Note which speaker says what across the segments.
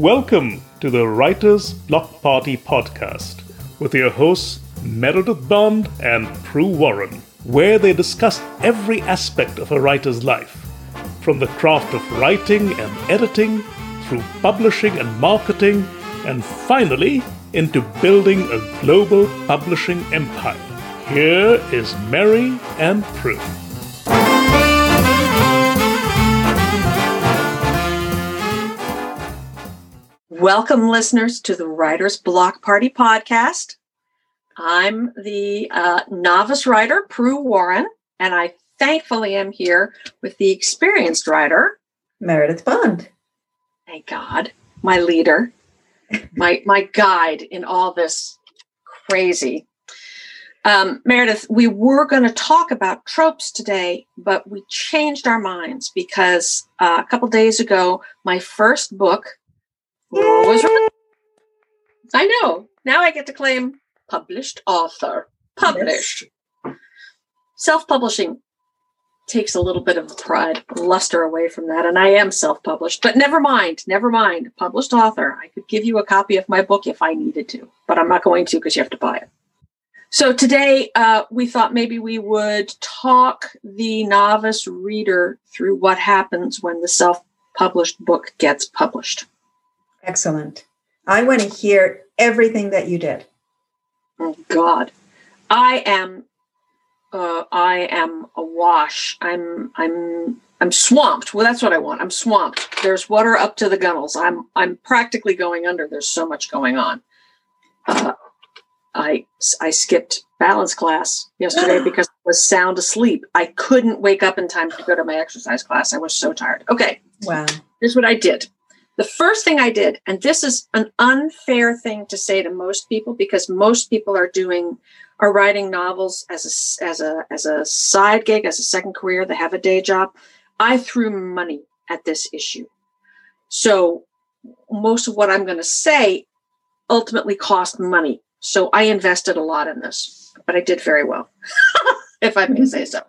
Speaker 1: Welcome to the Writers Block Party podcast with your hosts Meredith Bond and Pru Warren, where they discuss every aspect of a writer's life, from the craft of writing and editing, through publishing and marketing, and finally into building a global publishing empire. Here is Merry and Pru.
Speaker 2: Welcome, listeners, to the Writer's Block Party podcast. I'm the uh, novice writer, Pru Warren, and I thankfully am here with the experienced writer,
Speaker 3: Meredith Bond.
Speaker 2: Thank God, my leader, my my guide in all this crazy. Um, Meredith, we were going to talk about tropes today, but we changed our minds because uh, a couple days ago, my first book was released. I know. Now I get to claim published author. Published. Yes. Self publishing takes a little bit of pride, luster away from that. And I am self published, but never mind. Never mind. Published author. I could give you a copy of my book if I needed to, but I'm not going to because you have to buy it. So today uh, we thought maybe we would talk the novice reader through what happens when the self published book gets published.
Speaker 3: Excellent. I want to hear everything that you did.
Speaker 2: Oh God, I am, uh, I am awash. I'm, I'm, I'm swamped. Well, that's what I want. I'm swamped. There's water up to the gunnels. I'm, I'm practically going under. There's so much going on. Uh, I, I skipped balance class yesterday because I was sound asleep. I couldn't wake up in time to go to my exercise class. I was so tired. Okay.
Speaker 3: Wow.
Speaker 2: Here's what I did. The first thing I did, and this is an unfair thing to say to most people because most people are doing are writing novels as a as a as a side gig, as a second career. They have a day job. I threw money at this issue, so most of what I'm going to say ultimately cost money. So I invested a lot in this, but I did very well, if I may say so.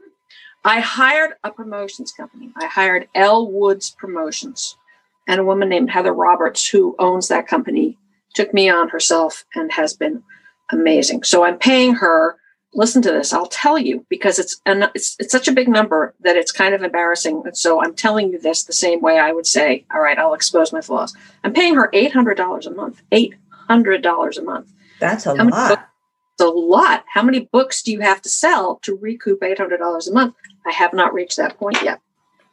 Speaker 2: I hired a promotions company. I hired Elwood's Promotions and a woman named Heather Roberts, who owns that company, took me on herself and has been amazing. So I'm paying her. Listen to this. I'll tell you because it's an, it's it's such a big number that it's kind of embarrassing. And so I'm telling you this the same way I would say, all right, I'll expose my flaws. I'm paying her eight hundred dollars a month. Eight hundred dollars a month.
Speaker 3: That's a How lot.
Speaker 2: It's a lot. How many books do you have to sell to recoup eight hundred dollars a month? I have not reached that point yet.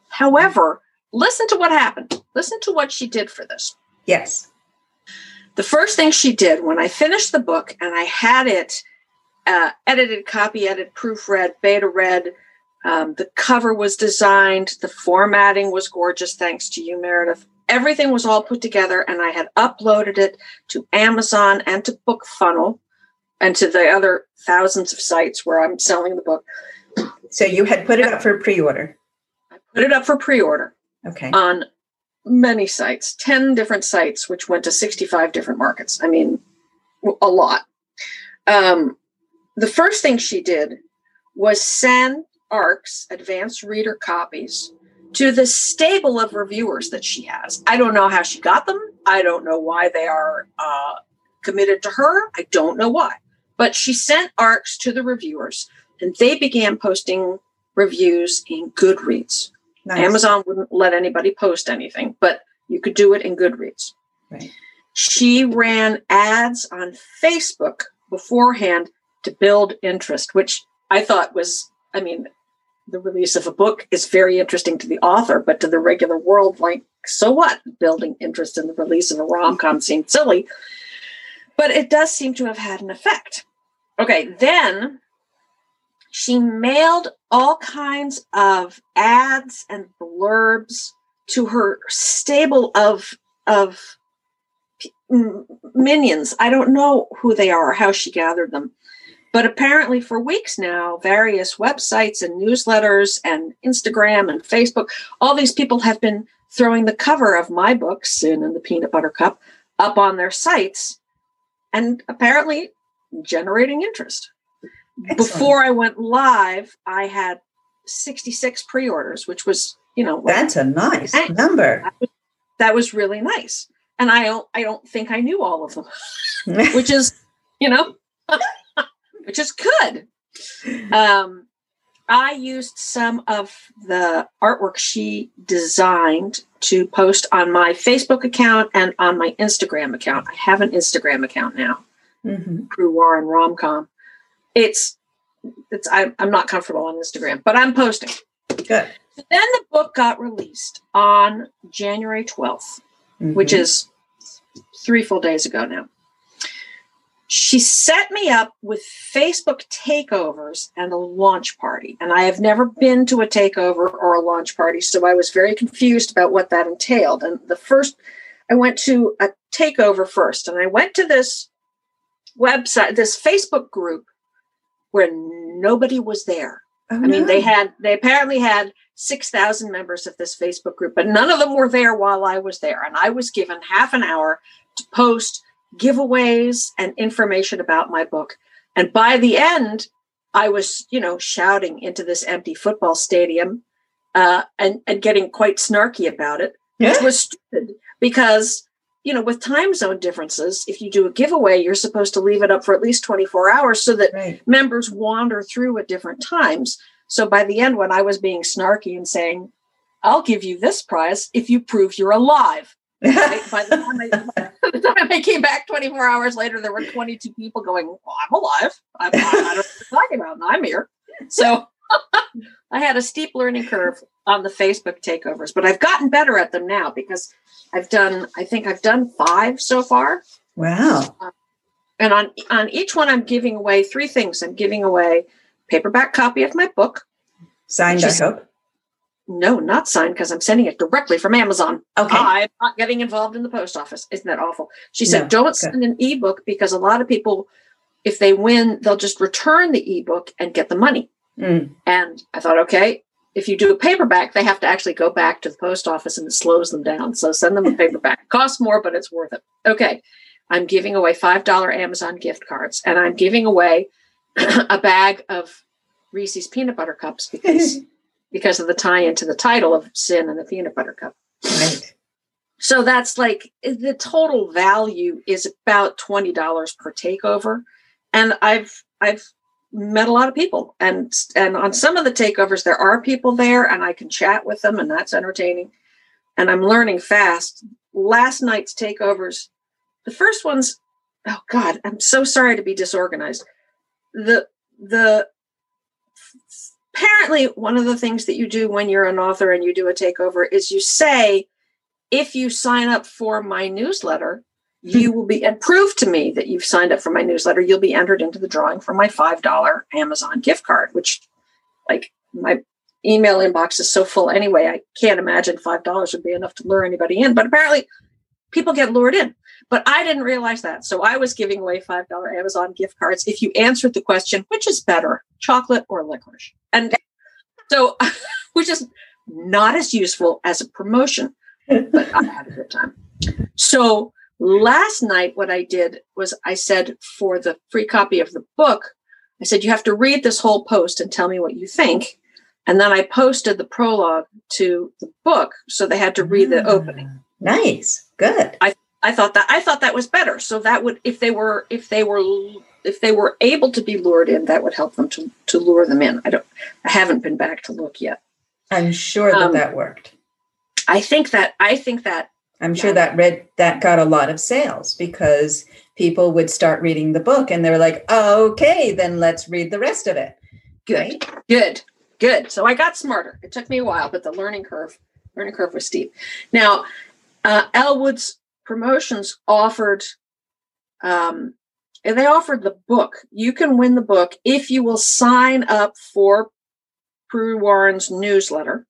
Speaker 2: However, listen to what happened. Listen to what she did for this.
Speaker 3: Yes.
Speaker 2: The first thing she did when I finished the book and I had it uh, edited, copy edited, proofread, beta read, um, the cover was designed, the formatting was gorgeous, thanks to you, Meredith. Everything was all put together, and I had uploaded it to Amazon and to BookFunnel and to the other thousands of sites where I'm selling the book.
Speaker 3: So you had put it up for pre order?
Speaker 2: I put it up for pre order.
Speaker 3: Okay.
Speaker 2: On many sites, 10 different sites, which went to 65 different markets. I mean, a lot. Um, the first thing she did was send ARC's advanced reader copies to the stable of reviewers that she has. I don't know how she got them. I don't know why they are uh, committed to her. I don't know why. But she sent ARCs to the reviewers and they began posting reviews in Goodreads. Nice. Amazon wouldn't let anybody post anything, but you could do it in Goodreads.
Speaker 3: Right.
Speaker 2: She ran ads on Facebook beforehand to build interest, which I thought was, I mean, the release of a book is very interesting to the author, but to the regular world, like, so what? Building interest in the release of a rom com seemed silly. But it does seem to have had an effect. Okay, then she mailed all kinds of ads and blurbs to her stable of of minions. I don't know who they are, or how she gathered them. But apparently, for weeks now, various websites and newsletters and Instagram and Facebook, all these people have been throwing the cover of my book, Cyn and the Peanut Butter Cup, up on their sites and apparently generating interest. Excellent. Before I went live, I had 66 pre orders, which was, you know,
Speaker 3: that's a nice number.
Speaker 2: That was, that was really nice. and I don't I don't think I knew all of them, which is you know, which is good. Um, I used some of the artwork she designed to post on my Facebook account and on my Instagram account. I have an Instagram account now,
Speaker 3: Mhm.
Speaker 2: Pru Warren Romcom. It's it's I, I'm not comfortable on Instagram, but I'm posting.
Speaker 3: Good.
Speaker 2: Then the book got released on January 12th, which
Speaker 3: Mhm.
Speaker 2: is three full days ago now. She set me up with Facebook takeovers and a launch party. And I have never been to a takeover or a launch party, so I was very confused about what that entailed. And the first, I went to a takeover first, and I went to this website, this Facebook group where nobody was there.
Speaker 3: Oh,
Speaker 2: I mean, they had they apparently had six thousand members of this Facebook group, but none of them were there while I was there, and I was given half an hour to post giveaways and information about my book. And by the end, I was, you know, shouting into this empty football stadium uh, and and getting quite snarky about it
Speaker 3: Yeah.
Speaker 2: which was stupid because you know with time zone differences if you do a giveaway you're supposed to leave it up for at least 24 hours so that
Speaker 3: Right.
Speaker 2: members wander through at different times. So by the end when i was being snarky and saying i'll give you this prize if you prove you're alive right? by, the time I, by the time I came back 24 hours later there were 22 people going well, i'm alive. I'm, I don't know what you're talking about. And i'm here. So i had a steep learning curve on the facebook takeovers but i've gotten better at them now because i've done i think i've done five so far
Speaker 3: wow.
Speaker 2: and on on each one i'm giving away three things i'm giving away paperback copy of my book
Speaker 3: Signed, I hope.
Speaker 2: no not signed because i'm sending it directly from amazon
Speaker 3: Okay.
Speaker 2: i'm not getting involved in the post office isn't that awful she said
Speaker 3: No,
Speaker 2: don't
Speaker 3: good.
Speaker 2: send an ebook because a lot of people if they win they'll just return the ebook and get the money
Speaker 3: Mm.
Speaker 2: and i thought okay if you do a paperback they have to actually go back to the post office and it slows them down. So send them a paperback. Costs more but it's worth it. Okay i'm giving away five dollar amazon gift cards and i'm giving away a bag of reese's peanut butter cups because because of the tie into the title of Cyn and the peanut butter cup.
Speaker 3: Right.
Speaker 2: so that's like eh, the total value is about twenty dollars per takeover, and I've I've met a lot of people, and and on some of the takeovers there are people there, and I can chat with them, and that's entertaining, and I'm learning fast. Last night's takeovers, the first ones, oh God, I'm so sorry to be disorganized. The the apparently one of the things that you do when you're an author and you do a takeover is you say if you sign up for my newsletter, you will be and prove to me that you've signed up for my newsletter. You'll be entered into the drawing for my five dollar Amazon gift card, which, like, my email inbox is so full anyway. I can't imagine five dollars would be enough to lure anybody in. But apparently, people get lured in. But I didn't realize that, so I was giving away five dollar Amazon gift cards if you answered the question, which is better, chocolate or licorice, and so, which is not as useful as a promotion but I had a good time. So last night, what I did was I said for the free copy of the book, I said, you have to read this whole post and tell me what you think. And then I posted the prologue to the book. So they had to read the opening.
Speaker 3: Ah, Nice. Good.
Speaker 2: I thought that I thought that was better. So that would if they were if they were if they were able to be lured in, that would help them to to lure them in. I don't I haven't been back to look yet.
Speaker 3: I'm sure that
Speaker 2: Um,
Speaker 3: that worked.
Speaker 2: I think that I think that
Speaker 3: I'm sure that read that got a lot of sales because people would start reading the book and they're like, okay, then let's read the rest of it.
Speaker 2: good.
Speaker 3: Right?
Speaker 2: Good, good. So I got smarter. It took me a while, but the learning curve, learning curve was steep. Now, uh, Elwood's promotions offered, um, and they offered the book. You can win the book if you will sign up for Pru Warren's newsletter,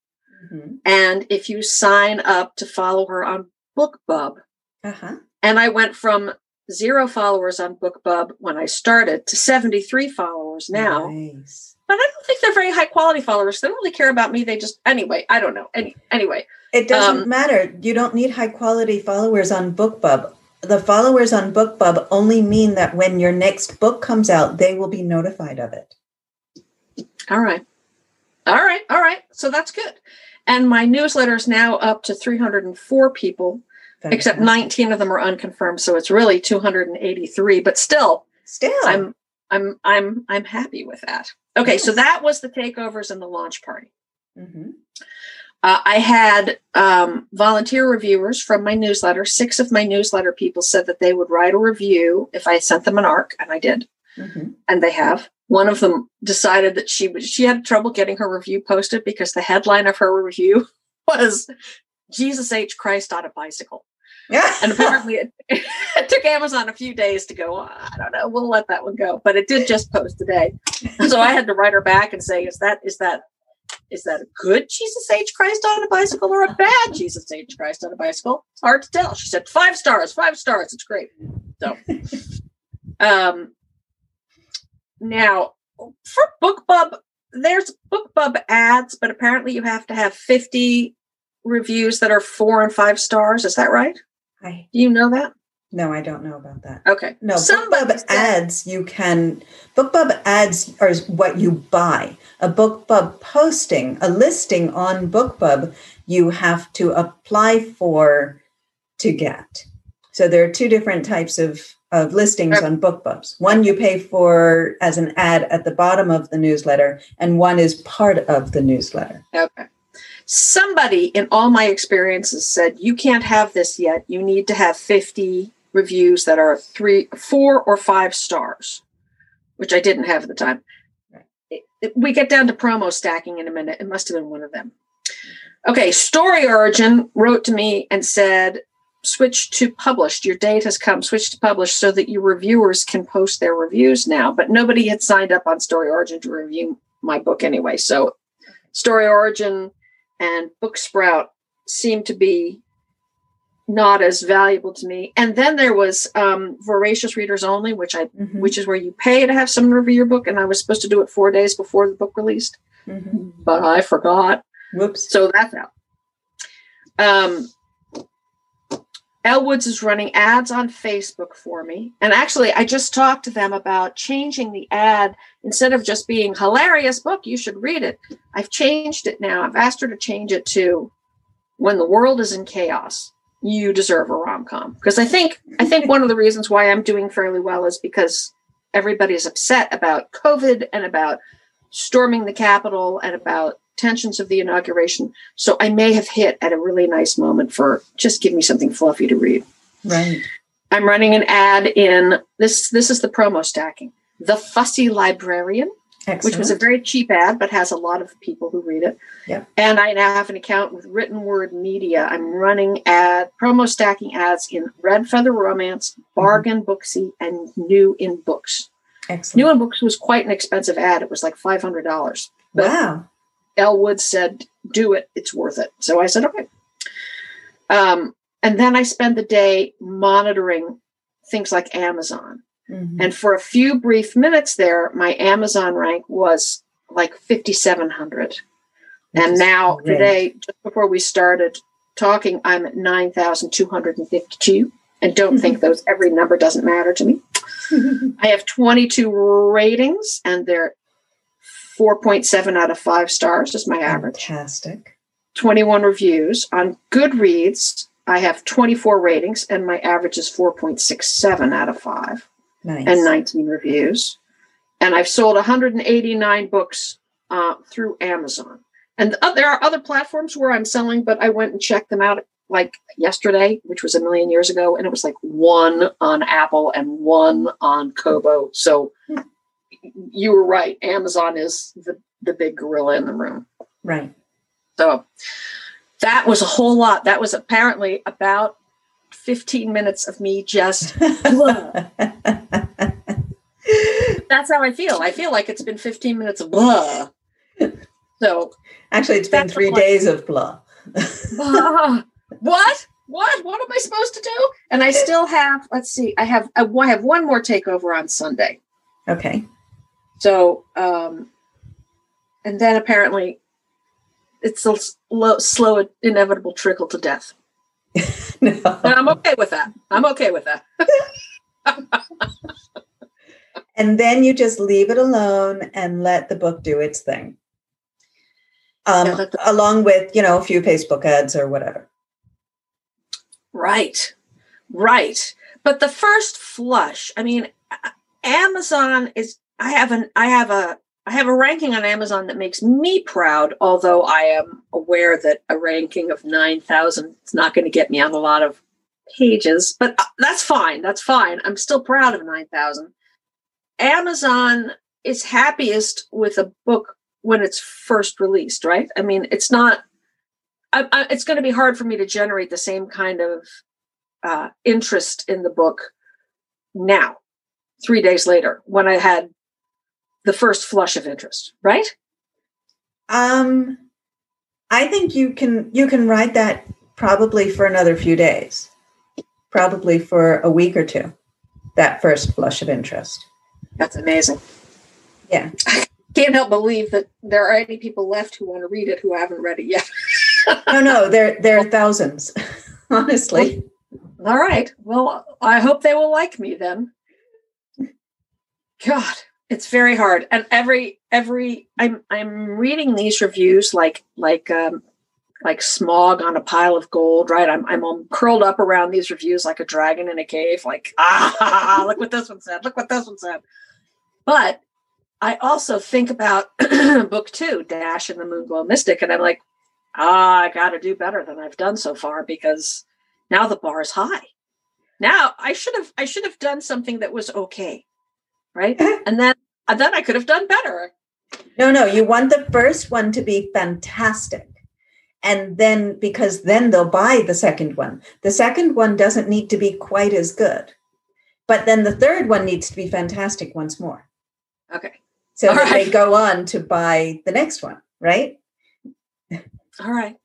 Speaker 3: Mhm.
Speaker 2: and if you sign up to follow her on BookBub.
Speaker 3: Uh-huh.
Speaker 2: And I went from zero followers on BookBub when I started to 73 followers now
Speaker 3: Nice.
Speaker 2: but I don't think they're very high quality followers. They don't really care about me. They just anyway. I don't know. Any anyway.
Speaker 3: It doesn't
Speaker 2: Um,
Speaker 3: matter. You don't need high quality followers on BookBub. The followers on BookBub only mean that when your next book comes out, they will be notified of it.
Speaker 2: All right, all right, all right. So that's good. And my newsletter is now up to 304 people except 19 of them are unconfirmed. So it's really 283, but still,
Speaker 3: Still,
Speaker 2: I'm I'm I'm I'm happy with that. Okay, so that was the takeovers and the launch party.
Speaker 3: Mhm.
Speaker 2: Uh, I had um, volunteer reviewers from my newsletter. Six of my newsletter people said that they would write a review if I sent them an arc, and I did,
Speaker 3: Mhm.
Speaker 2: and they have. One of them decided that she was she had trouble getting her review posted because the headline of her review was "Jesus H Christ on a bicycle,"
Speaker 3: Yeah.
Speaker 2: and apparently it, it took Amazon a few days to go. "Oh, I don't know, we'll let that one go, but it did just post today, so I had to write her back and say, "Is that is that is that a good Jesus H Christ on a bicycle or a bad Jesus H Christ on a bicycle? It's hard to tell. She said five stars, five stars. It's great. So, um, now for BookBub, there's BookBub ads, but apparently you have to have 50 reviews that are four and five stars. Is that right?
Speaker 3: I,
Speaker 2: Do you know that?
Speaker 3: no, I don't know about that.
Speaker 2: Okay.
Speaker 3: No,
Speaker 2: Somebody
Speaker 3: BookBub ads you can BookBub ads are what you buy. A BookBub posting, a listing on BookBub, you have to apply for to get. So there are two different types of of listings
Speaker 2: Okay.
Speaker 3: on BookBubs. One you pay for as an ad at the bottom of the newsletter, and one is part of the newsletter.
Speaker 2: Okay. Somebody in all my experiences said, you can't have this yet. You need to have 50 reviews that are three, four, or five stars, which I didn't have at the time. It- it- we get down to promo stacking in a minute. It must have been one of them. Okay. Story Origin wrote to me and said, switch to published. Your date has come. Switch to published so that your reviewers can post their reviews now. But nobody had signed up on Story Origin to review my book anyway. So Story Origin and Book Sprout seem to be not as valuable to me. And then there was um, Voracious Readers Only, which I
Speaker 3: Mhm,
Speaker 2: which is where you pay to have someone review your book, and I was supposed to do it four days before the book released,
Speaker 3: mhm.
Speaker 2: but I forgot.
Speaker 3: Whoops.
Speaker 2: So that's out. Um, Elwoods is running ads on Facebook for me. And actually, I just talked to them about changing the ad instead of just being hilarious book, you should read it. I've changed it now. I've asked her to change it to when the world is in chaos, you deserve a rom-com. Because I think I think one of the reasons why I'm doing fairly well is because everybody's upset about COVID and about storming the Capitol and about tensions of the inauguration. So I may have hit at a really nice moment for just give me something fluffy to read.
Speaker 3: Right.
Speaker 2: I'm running an ad in this. This is the promo stacking. The Fussy Librarian,
Speaker 3: Excellent.
Speaker 2: which was a very cheap ad, but has a lot of people who read it.
Speaker 3: Yep.
Speaker 2: And I now have an account with Written Word Media. I'm running ad promo stacking ads in Red Feather Romance, mm-hmm. Bargain Booksy, and New in Books.
Speaker 3: Excellent.
Speaker 2: New in Books was quite an expensive ad. It was like five hundred dollars.
Speaker 3: wow.
Speaker 2: Elwood said, "Do it. It's worth it." So I said, "Okay." Um, and then I spend the day monitoring things like Amazon.
Speaker 3: Mhm.
Speaker 2: And for a few brief minutes there, my Amazon rank was like 5,700. And now,
Speaker 3: great.
Speaker 2: today, just before we started talking, I'm at 9,252. And don't think those, every number doesn't matter to me. I have 22 ratings, and they're 4.7 out of 5 stars, is my average.
Speaker 3: Fantastic.
Speaker 2: 21 reviews. On Goodreads, I have 24 ratings, and my average is 4.67 out of 5
Speaker 3: Nice.
Speaker 2: and 19 reviews. And I've sold 189 books uh, through Amazon. And uh, there are other platforms where I'm selling, but I went and checked them out like yesterday, which was a million years ago, and it was like one on Apple and one on Kobo. So
Speaker 3: Hmm.
Speaker 2: You were right. Amazon is the, the big gorilla in the room.
Speaker 3: Right.
Speaker 2: So that was a whole lot. That was apparently about 15 minutes of me just blah. That's how I feel. I feel like it's been 15 minutes of blah. So,
Speaker 3: Actually, it's been three days of blah.
Speaker 2: blah. what? What? What am I supposed to do? And I still have, let's see, I have I have one more takeover on Sunday.
Speaker 3: Okay.
Speaker 2: So, um, and then apparently it's a slow, slow, inevitable trickle to death.
Speaker 3: No.
Speaker 2: And I'm okay with that. I'm okay with that.
Speaker 3: And then you just leave it alone and let the book do its thing. Um,
Speaker 2: Yeah, the-
Speaker 3: along with, you know, a few Facebook ads or whatever.
Speaker 2: Right. Right. But the first flush, I mean, Amazon is I have an I have a I have a ranking on Amazon that makes me proud, although I am aware that a ranking of 9,000 is not going to get me on a lot of pages, but uh, that's fine. That's fine. I'm still proud of 9,000. Amazon is happiest with a book when it's first released, right? I mean, it's not, I, I, it's going to be hard for me to generate the same kind of uh, interest in the book now, three days later, when I had the first flush of interest, right?
Speaker 3: Um, I think you can you can ride that probably for another few days, probably for a week or two. That first flush of interest.
Speaker 2: That's amazing.
Speaker 3: Yeah.
Speaker 2: I can't help believe that there are any people left who want to read it who haven't read it yet.
Speaker 3: no, no, there there are thousands, honestly.
Speaker 2: All right. Well, I hope they will like me then. God, it's very hard. And every every I'm I'm reading these reviews like like um like Smaug on a pile of gold, right? I'm I'm curled up around these reviews like a dragon in a cave, like ah, look what this one said. Look what this one said. But I also think about book two, Dash and the moon glow Mystic, and I'm like, ah, I got to do better than I've done so far because now the bar is high. Now I should have I should have done something that was okay, right? and then and then I could have done better.
Speaker 3: No, no, you want the first one to be fantastic. And then because then they'll buy the second one. The second one doesn't need to be quite as good. But then the third one needs to be fantastic once more.
Speaker 2: Okay.
Speaker 3: So right. they go on to buy the next one, right?
Speaker 2: All right.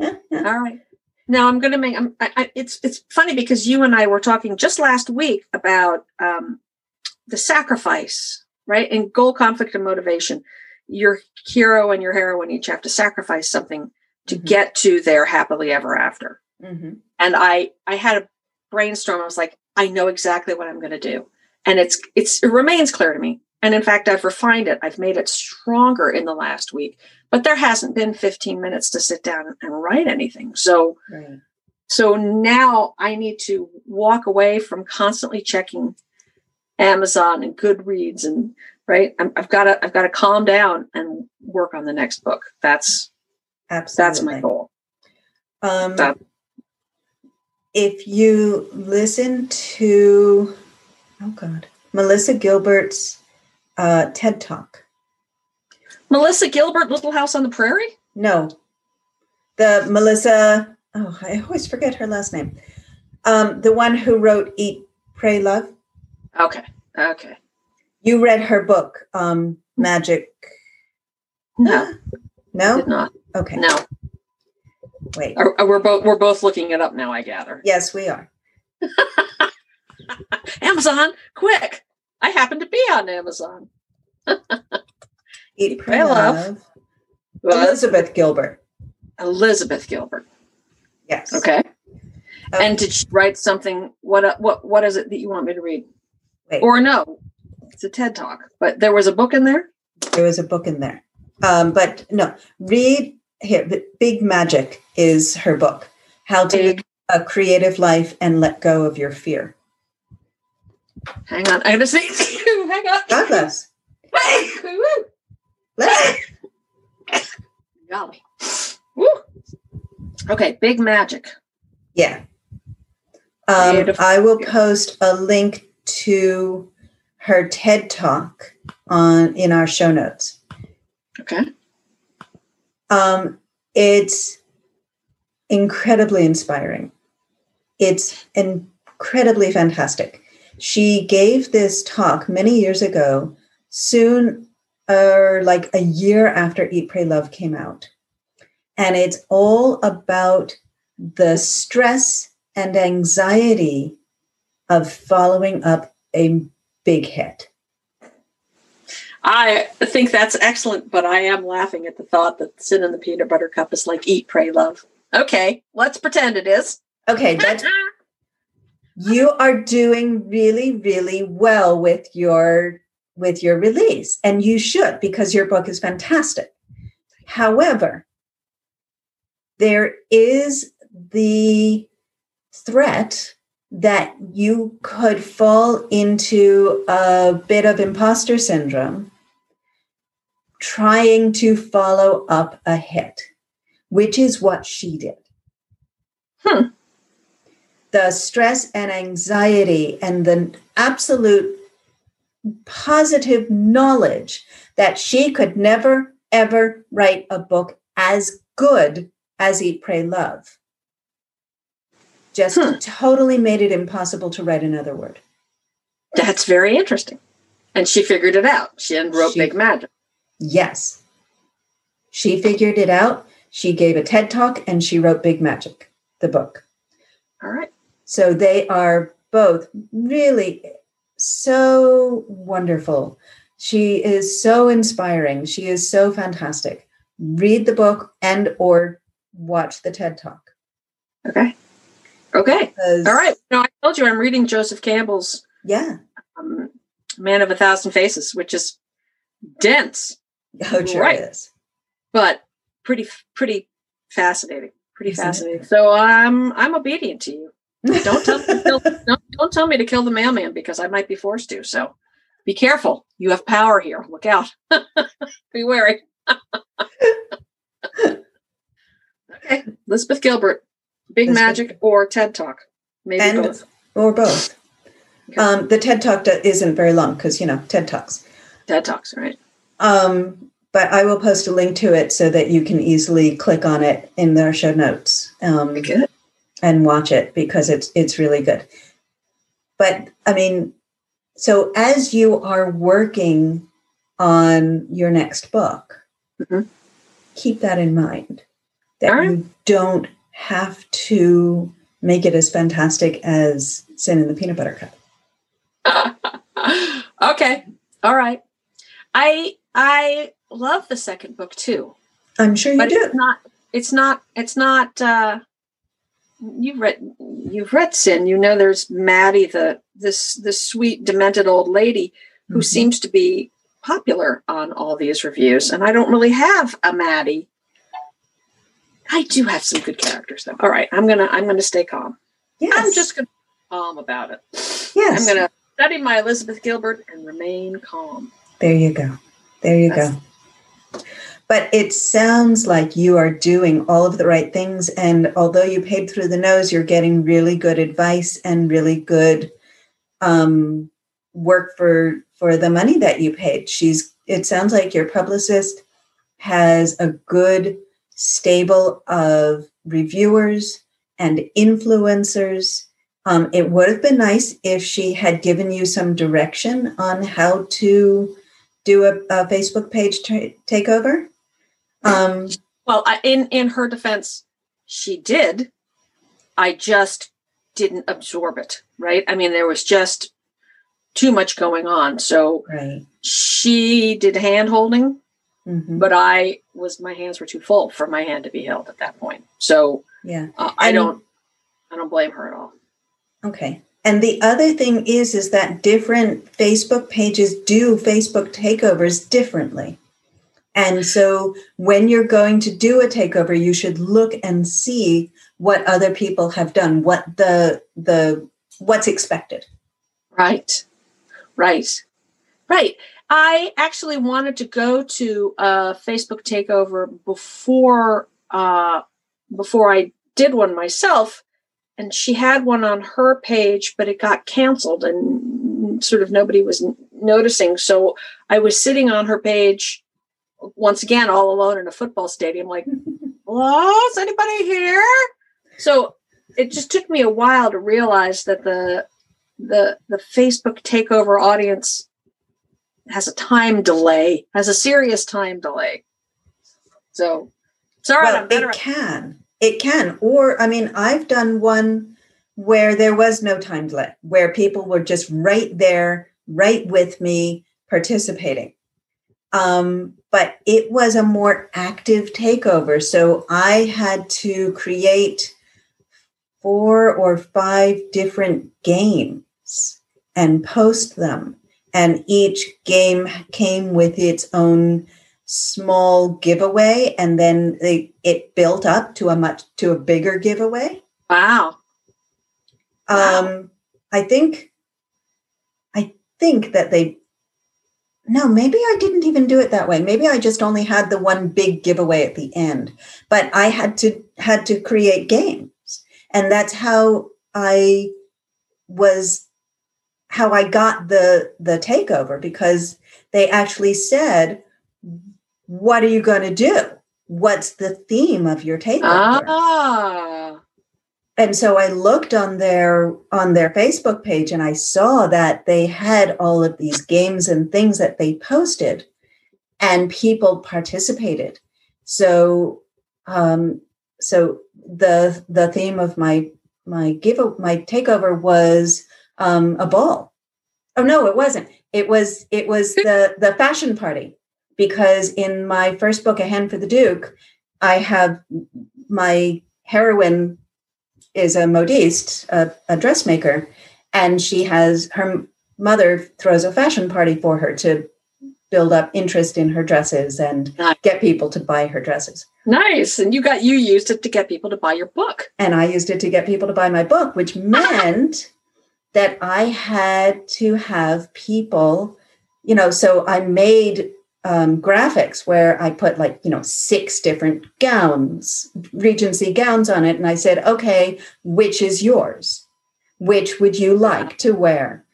Speaker 2: All right. Now I'm going to make. I'm, I, I, it's it's funny because you and I were talking just last week about um, the sacrifice, right? In goal, conflict, and motivation, your hero and your heroine each have to sacrifice something to mm-hmm. get to their happily ever after. Mm-hmm. And I I had a brainstorm. I was like, I know exactly what I'm going to do, and it's it's it remains clear to me. And in fact, I've refined it. I've made it stronger in the last week. But there hasn't been 15 minutes to sit down and write anything. So right. so now I need to walk away from constantly checking Amazon and Goodreads and right. i have got to I've got to calm down and work on the next book. That's
Speaker 3: absolutely
Speaker 2: that's my goal.
Speaker 3: Um, that, if you listen to oh god, Melissa Gilbert's uh, TED Talk.
Speaker 2: Melissa Gilbert, Little House on the Prairie?
Speaker 3: No. The Melissa, oh, I always forget her last name. Um, the one who wrote Eat, Pray, Love.
Speaker 2: Okay. Okay.
Speaker 3: You read her book, um, Magic.
Speaker 2: No.
Speaker 3: No?
Speaker 2: Did not.
Speaker 3: Okay.
Speaker 2: No.
Speaker 3: Wait.
Speaker 2: Are, are we're both we're both looking it up now, I gather.
Speaker 3: Yes, we are.
Speaker 2: Amazon, quick. I happen to be on Amazon.
Speaker 3: Eat, Pray, Love. Elizabeth Gilbert.
Speaker 2: Elizabeth Gilbert.
Speaker 3: Yes.
Speaker 2: Okay. okay. And did she write something? What uh, what what is it that you want me to read? Or no, it's a TED talk. But there was a book in there.
Speaker 3: There was a book in there. Um, but no, read here. Big Magic is her book. How to Big. a creative life and let go of your fear.
Speaker 2: Hang on. I gotta say, hang on.
Speaker 3: God bless.
Speaker 2: Golly. Woo. Okay, big magic.
Speaker 3: Yeah. Um, I will post a link to her TED talk on in our show notes.
Speaker 2: Okay.
Speaker 3: Um, it's incredibly inspiring. It's incredibly fantastic. She gave this talk many years ago, soon or uh, like a year after Eat, Pray, Love came out. And it's all about the stress and anxiety of following up a big hit.
Speaker 2: I think that's excellent, but I am laughing at the thought that Cyn in the Peanut Butter Cup is like Eat, Pray, Love. Okay, let's pretend it is.
Speaker 3: Okay, that's you are doing really really well with your with your release and you should because your book is fantastic however there is the threat that you could fall into a bit of imposter syndrome trying to follow up a hit, which is what she did.
Speaker 2: Hmm.
Speaker 3: The stress and anxiety and the absolute positive knowledge that she could never, ever write a book as good as Eat, Pray, Love just hmm. totally made it impossible to write another word.
Speaker 2: That's very interesting. And she figured it out. She wrote she, Big Magic.
Speaker 3: Yes. She figured it out. She gave a TED talk and she wrote Big Magic, the book.
Speaker 2: All right.
Speaker 3: So they are both really so wonderful. She is so inspiring. She is so fantastic. Read the book and or watch the TED talk.
Speaker 2: Okay. Okay. All right. No, I told you I'm reading Joseph Campbell's
Speaker 3: yeah
Speaker 2: um, Man of a Thousand Faces, which is dense.
Speaker 3: Oh, sure right. is.
Speaker 2: But pretty, pretty fascinating. Pretty Isn't fascinating. It? So I'm I'm obedient to you. Don't tell me to kill, don't, don't tell me to kill the mailman because I might be forced to. So be careful. You have power here. Look out. be wary. okay, Elizabeth Gilbert. Big Magic or TED Talk? Maybe and, both.
Speaker 3: Or both. Okay. Um, the TED Talk isn't very long because, you know, TED Talks.
Speaker 2: TED Talks, right.
Speaker 3: Um, but I will post a link to it so that you can easily click on it in their show notes um, and watch it because it's it's really good. But I mean, so as you are working on your next book, mm-hmm. keep that in mind that right. you don't have to make it as fantastic as Cyn in the Peanut Butter
Speaker 2: Cup. okay. All right. I I love the second book too.
Speaker 3: I'm sure you
Speaker 2: but
Speaker 3: do.
Speaker 2: It's not it's not it's not uh you've read you've read Cyn. You know there's Maddie, the this this sweet, demented old lady who mm-hmm. seems to be popular on all these reviews. And I don't really have a Maddie I do have some good characters though. All right, I'm gonna I'm gonna stay calm. Yes. I'm just gonna calm about it.
Speaker 3: Yes.
Speaker 2: I'm gonna study my Elizabeth Gilbert and remain calm.
Speaker 3: There you go. There you That's- go. But it sounds like you are doing all of the right things. And although you paid through the nose, you're getting really good advice and really good um, work for for the money that you paid. She's. It sounds like your publicist has a good stable of reviewers and influencers. Um, it would have been nice if she had given you some direction on how to do a, a Facebook page t- takeover. Um,
Speaker 2: well, in in her defense, she did. I just didn't absorb it. Right. I mean, there was just too much going on. So
Speaker 3: right.
Speaker 2: she did hand holding Mm-hmm. But I was my hands were too full for my hand to be held at that point. So
Speaker 3: yeah,
Speaker 2: uh, I don't I don't blame her at all.
Speaker 3: Okay. And the other thing is is that different Facebook pages do Facebook takeovers differently. And so when you're going to do a takeover, you should look and see what other people have done, what the the what's expected.
Speaker 2: Right. Right. Right. I actually wanted to go to a Facebook takeover before uh, before I did one myself, and she had one on her page, but it got canceled, and sort of nobody was noticing. So I was sitting on her page once again, all alone in a football stadium, like, "Hello, is anybody here?" So it just took me a while to realize that the the the Facebook takeover audience has a time delay, has a serious time delay. So sorry.
Speaker 3: Well, it can. It can. Or, I mean, I've done one where there was no time delay, where people were just right there, right with me, participating. Um, but it was a more active takeover. So I had to create four or five different games and post them and each game came with its own small giveaway and then they, it built up to a much to a bigger giveaway
Speaker 2: wow
Speaker 3: Um, I think, I think that they. No, maybe I didn't even do it that way. Maybe I just only had the one big giveaway at the end. But I had to had to create games, and that's how I was how I got the the takeover because they actually said, "What are you going to do? What's the theme of your takeover?"
Speaker 2: Ah.
Speaker 3: And so I looked on their on their Facebook page and I saw that they had all of these games and things that they posted, and people participated. So, um, so the the theme of my my give my takeover was um, a ball. Oh no, it wasn't. It was it was the the fashion party because in my first book, A Hand for the Duke, I have my heroine is a modiste, a, a dressmaker, and she has her mother throws a fashion party for her to build up interest in her dresses and
Speaker 2: Nice.
Speaker 3: get people to buy her dresses.
Speaker 2: Nice. And you got you used it to get people to buy your book.
Speaker 3: and I used it to get people to buy my book, which meant that I had to have people, you know, so I made um, graphics where I put like, you know, six different gowns, Regency gowns on it. And I said, okay, which is yours? Which would you like to wear?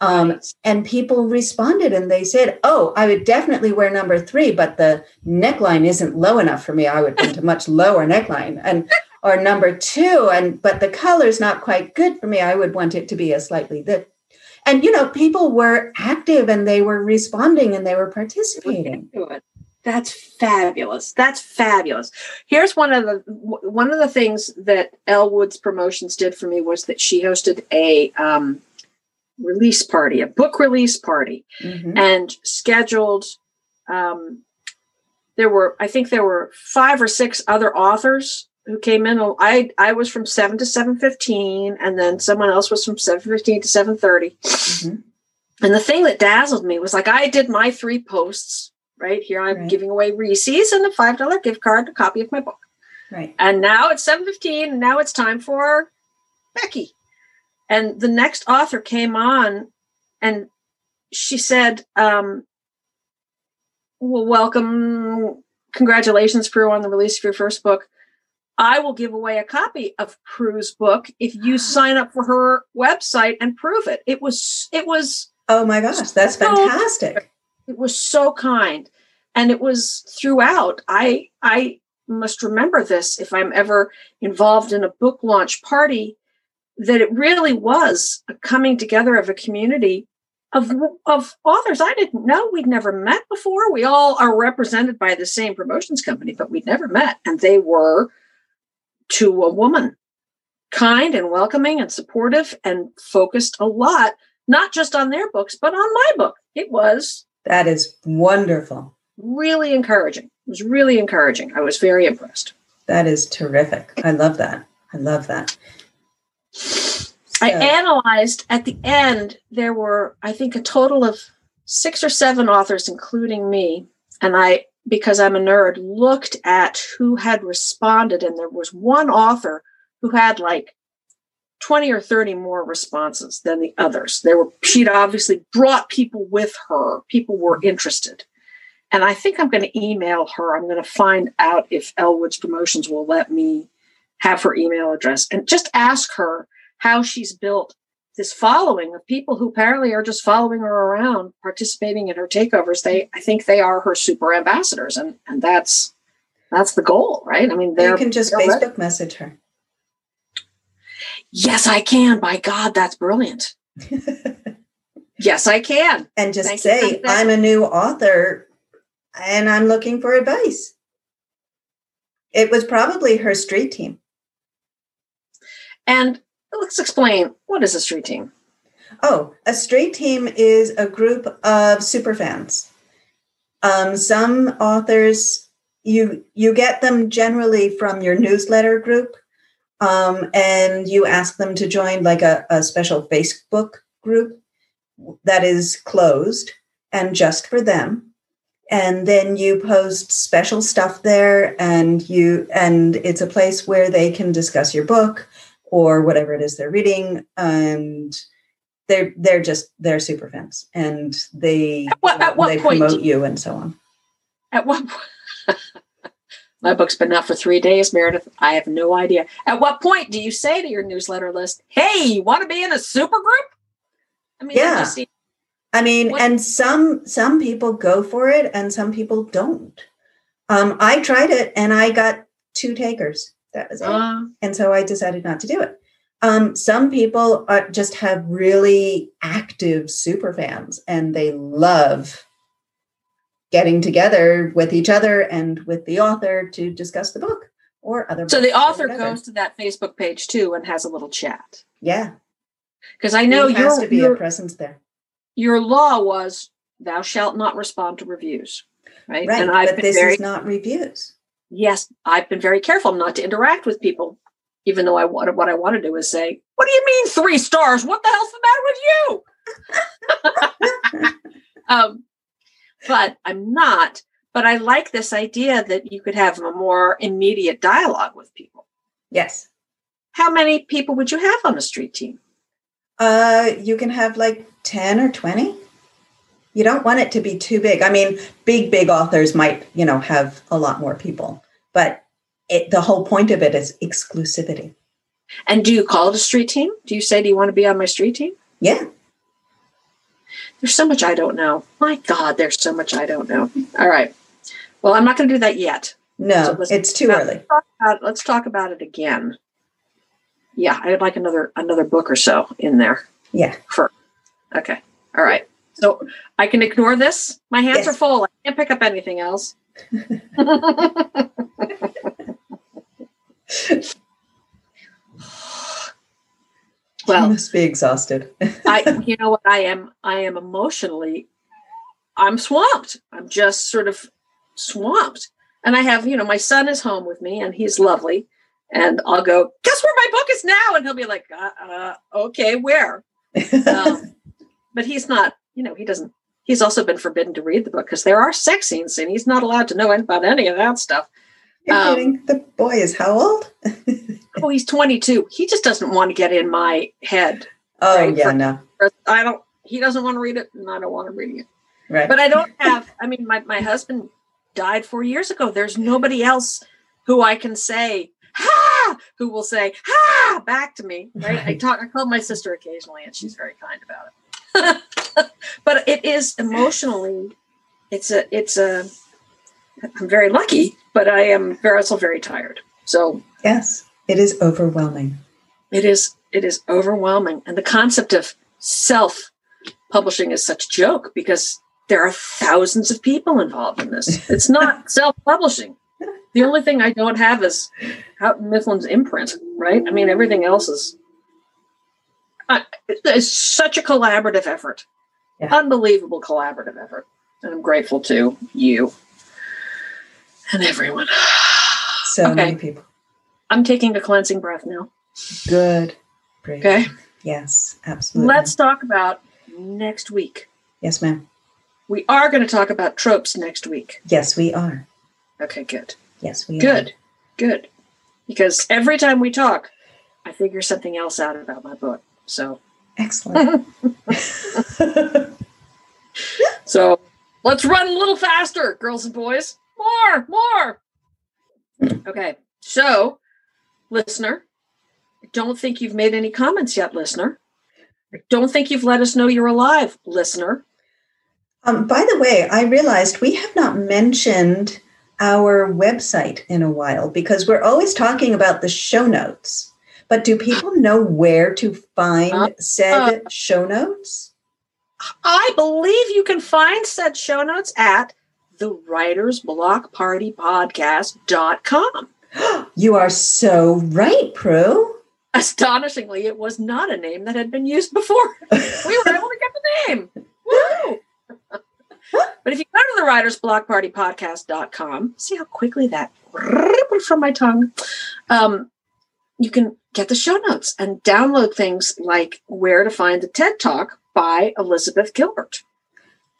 Speaker 3: Um, and people responded and they said, Oh, I would definitely wear number three, but the neckline isn't low enough for me. I would want a much lower neckline. And or number two, and but the color's not quite good for me. I would want it to be a slightly that and you know, people were active and they were responding and they were participating.
Speaker 2: That's fabulous. That's fabulous. Here's one of the one of the things that Elwood's Promotions did for me was that she hosted a um, release party, a book release party,
Speaker 3: Mhm.
Speaker 2: and scheduled. Um, there were, I think, there were five or six other authors who came in. I I was from seven to seven fifteen, and then someone else was from seven fifteen to seven thirty.
Speaker 3: Mhm.
Speaker 2: And the thing that dazzled me was like I did my three posts right here. I'm
Speaker 3: Right.
Speaker 2: giving away Reese's and a five dollar gift card, and a copy of my book.
Speaker 3: Right.
Speaker 2: And now it's seven fifteen, and now it's time for Becky. And the next author came on, and she said, um, "Well, welcome, congratulations, Pru, on the release of your first book. I will give away a copy of Pru's book if you sign up for her website and prove it." It was it was
Speaker 3: Oh my gosh, that's
Speaker 2: So-
Speaker 3: fantastic.
Speaker 2: it was so kind and it was throughout i i must remember this if i'm ever involved in a book launch party that it really was a coming together of a community of of authors i didn't know we'd never met before we all are represented by the same promotions company but we'd never met and they were to a woman kind and welcoming and supportive and focused a lot not just on their books but on my book it was
Speaker 3: That is wonderful.
Speaker 2: really encouraging. It was really encouraging. I was very impressed.
Speaker 3: That is terrific. I love that. I love that.
Speaker 2: I analyzed at the end, there were, I think, a total of six or seven authors, including me. And I, because I'm a nerd, looked at who had responded. And there was one author who had like 20 or 30 more responses than the others. There were, she'd obviously brought people with her, people were interested. And I think I'm going to email her. I'm going to find out if Elwood's Promotions will let me have her email address and just ask her how she's built this following of people who apparently are just following her around, participating in her takeovers. They, I think, they are her super ambassadors, and and that's that's the goal, right? I mean, they're
Speaker 3: can just
Speaker 2: they're ready.
Speaker 3: Facebook message her.
Speaker 2: Yes, I can. By God, that's brilliant. Yes, I can.
Speaker 3: and just
Speaker 2: Thank
Speaker 3: say. I'm a new author and I'm looking for advice. It was probably her street team.
Speaker 2: And let's explain what is a street team.
Speaker 3: Oh, a street team is a group of super fans. Um, some authors you you get them generally from your newsletter group, um, and you ask them to join like a, a special Facebook group that is closed and just for them. And then you post special stuff there, and you and it's a place where they can discuss your book or whatever it is they're reading and they're they're just they're super fans and they
Speaker 2: At what- at what
Speaker 3: they
Speaker 2: point
Speaker 3: promote you and so on
Speaker 2: At what point? My book's been out for three days, Meredith. I have no idea. At what point do you say to your newsletter list, "Hey, you want to be in a super group?" I mean,
Speaker 3: Yeah. I mean,
Speaker 2: What-
Speaker 3: and some some people go for it and some people don't. Um, I tried it and I got two takers. That was it.
Speaker 2: uh,
Speaker 3: and so I decided not to do it. Um, some people are, just have really active super fans and they love getting together with each other and with the author to discuss the book or other.
Speaker 2: so the author goes to that Facebook page too and has a little chat.
Speaker 3: Yeah,
Speaker 2: Because I know
Speaker 3: there has to be a presence there,
Speaker 2: your law was thou shalt not respond to reviews, right?
Speaker 3: right? But this
Speaker 2: very
Speaker 3: is not reviews.
Speaker 2: Yes, I've been very careful not to interact with people, even though I wanted what I want to do is say, "What do you mean three stars? What the hell's the matter with you?" um, but I'm not. But I like this idea that you could have a more immediate dialogue with people.
Speaker 3: Yes,
Speaker 2: How many people would you have on a street team?
Speaker 3: uh, you can have like ten or twenty. You don't want it to be too big. I mean, big big authors might you know have a lot more people, but it, the whole point of it is exclusivity.
Speaker 2: And do you call it a street team? Do you say, "Do you want to be on my street team?"
Speaker 3: Yeah.
Speaker 2: There's so much I don't know. My God, there's so much I don't know. All right. Well, I'm not going to do that yet.
Speaker 3: No,
Speaker 2: So
Speaker 3: it's too early.
Speaker 2: Let's talk, about, let's talk about it again. Yeah, I'd like another another book or so in there.
Speaker 3: Yeah.
Speaker 2: For okay. All right. So I can ignore this. My hands
Speaker 3: Yes.
Speaker 2: are full. I can't pick up anything else.
Speaker 3: you
Speaker 2: well,
Speaker 3: must be exhausted.
Speaker 2: I you know what I am I am emotionally I'm swamped. I'm just sort of swamped. And I have, you know, my son is home with me and he's lovely. And I'll go, guess where my book is now? And he'll be like, uh, uh okay, where? Um, but he's not, you know, he doesn't, he's also been forbidden to read the book because there are sex scenes and he's not allowed to know about any of that stuff.
Speaker 3: You're
Speaker 2: um.
Speaker 3: The boy is how old?
Speaker 2: Oh, he's 22. He just doesn't want to get in my head.
Speaker 3: Oh,
Speaker 2: Right,
Speaker 3: yeah,
Speaker 2: for-
Speaker 3: no.
Speaker 2: I don't, he doesn't want to read it and I don't want to read it.
Speaker 3: Right.
Speaker 2: but I don't have. I mean, my my husband died four years ago. There's nobody else who I can say ha, who will say ha back to me. Right? I talk. I call my sister occasionally, and she's very kind about it. but it is emotionally, it's a it's a. I'm very lucky, but I am very also very tired. So
Speaker 3: yes, it is overwhelming.
Speaker 2: it is it is overwhelming, and the concept of self publishing is such a joke because there are thousands of people involved in this. It's not self publishing. The only thing I don't have is Houghton Mifflin's imprint, right? I mean, everything else is. I it's such a collaborative effort,
Speaker 3: Yeah.
Speaker 2: unbelievable collaborative effort, and I'm grateful to you and everyone.
Speaker 3: So
Speaker 2: Okay.
Speaker 3: many people.
Speaker 2: I'm taking a cleansing breath now.
Speaker 3: Good. Brave.
Speaker 2: Okay.
Speaker 3: Yes, absolutely.
Speaker 2: Let's talk about next week.
Speaker 3: Yes, ma'am.
Speaker 2: We are going to talk about tropes next week.
Speaker 3: Yes, we are.
Speaker 2: Okay, good.
Speaker 3: Yes, we
Speaker 2: Good. Good. Because every time we talk, I figure something else out about my book. So.
Speaker 3: Excellent.
Speaker 2: so let's run a little faster, girls and boys. More, more. Okay. So, listener, I don't think you've made any comments yet, listener. I don't think you've let us know you're alive, listener.
Speaker 3: um, by the way, I realized we have not mentioned our website in a while because we're always talking about the show notes. But do people know where to find said show notes?
Speaker 2: I believe you can find said show notes at the writers block party podcast.com.
Speaker 3: You are so right, Pru.
Speaker 2: Astonishingly, it was not a name that had been used before. We were able to get the name. Woo! but if you go to the writers block party podcast.com, see how quickly that from my tongue. Um, you can get the show notes and download things like Where to Find the TED Talk by Elizabeth Gilbert.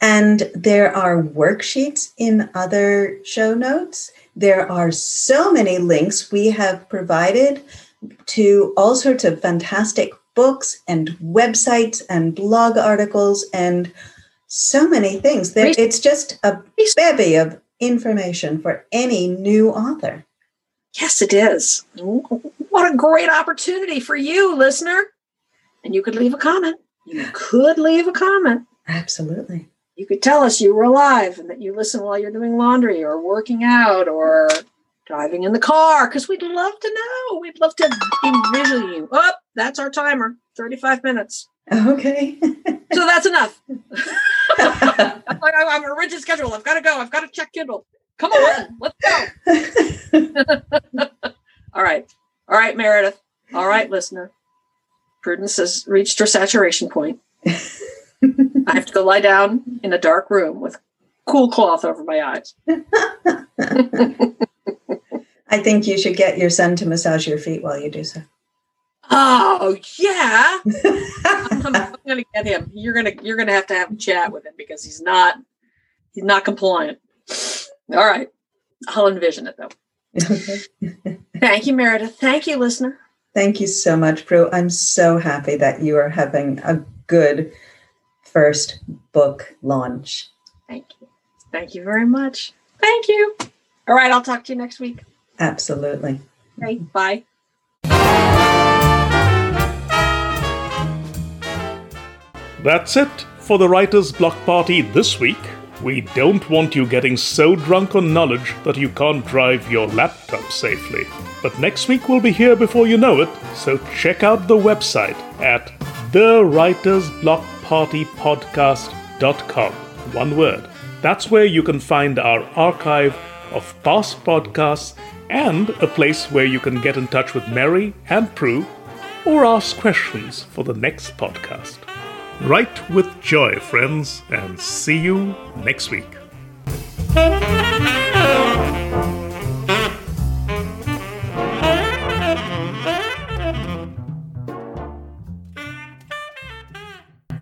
Speaker 3: And there are worksheets in other show notes. There are so many links we have provided to all sorts of fantastic books and websites and blog articles and so many things. It's just a bevy of information for any new author.
Speaker 2: Yes, it is. What a great opportunity for you, listener. And you could leave a comment. You could leave a comment.
Speaker 3: Absolutely.
Speaker 2: You could tell us you were alive and that you listen while you're doing laundry or working out or driving in the car because we'd love to know. We'd love to envision you. Oh, that's our timer 35 minutes.
Speaker 3: Okay.
Speaker 2: so that's enough. I'm a rigid schedule. I've got to go. I've got to check Kindle. Come on, let's go. All right. All right, Meredith. All right, listener. Prudence has reached her saturation point. I have to go lie down in a dark room with cool cloth over my eyes.
Speaker 3: I think you should get your son to massage your feet while you do so.
Speaker 2: Oh yeah, I'm, I'm, gonna get him. You're gonna you're gonna have to have a chat with him because he's not he's not compliant. All right, I'll envision it though. Thank you, Meredith. Thank you, listener.
Speaker 3: Thank you so much, Pru. I'm so happy that you are having a good first book launch.
Speaker 2: Thank you. Thank you very much. Thank you. All right, I'll talk to you next week.
Speaker 3: Absolutely.
Speaker 2: Great. Bye.
Speaker 1: That's it for the Writer's Block Party this week. We don't want you getting so drunk on knowledge that you can't drive your laptop safely. But next week we'll be here before you know it, so check out the website at thewritersblockpartypodcast.com. One word. That's where you can find our archive of past podcasts and a place where you can get in touch with Merry and Pru or ask questions for the next podcast. Write with joy, friends, and see you next week.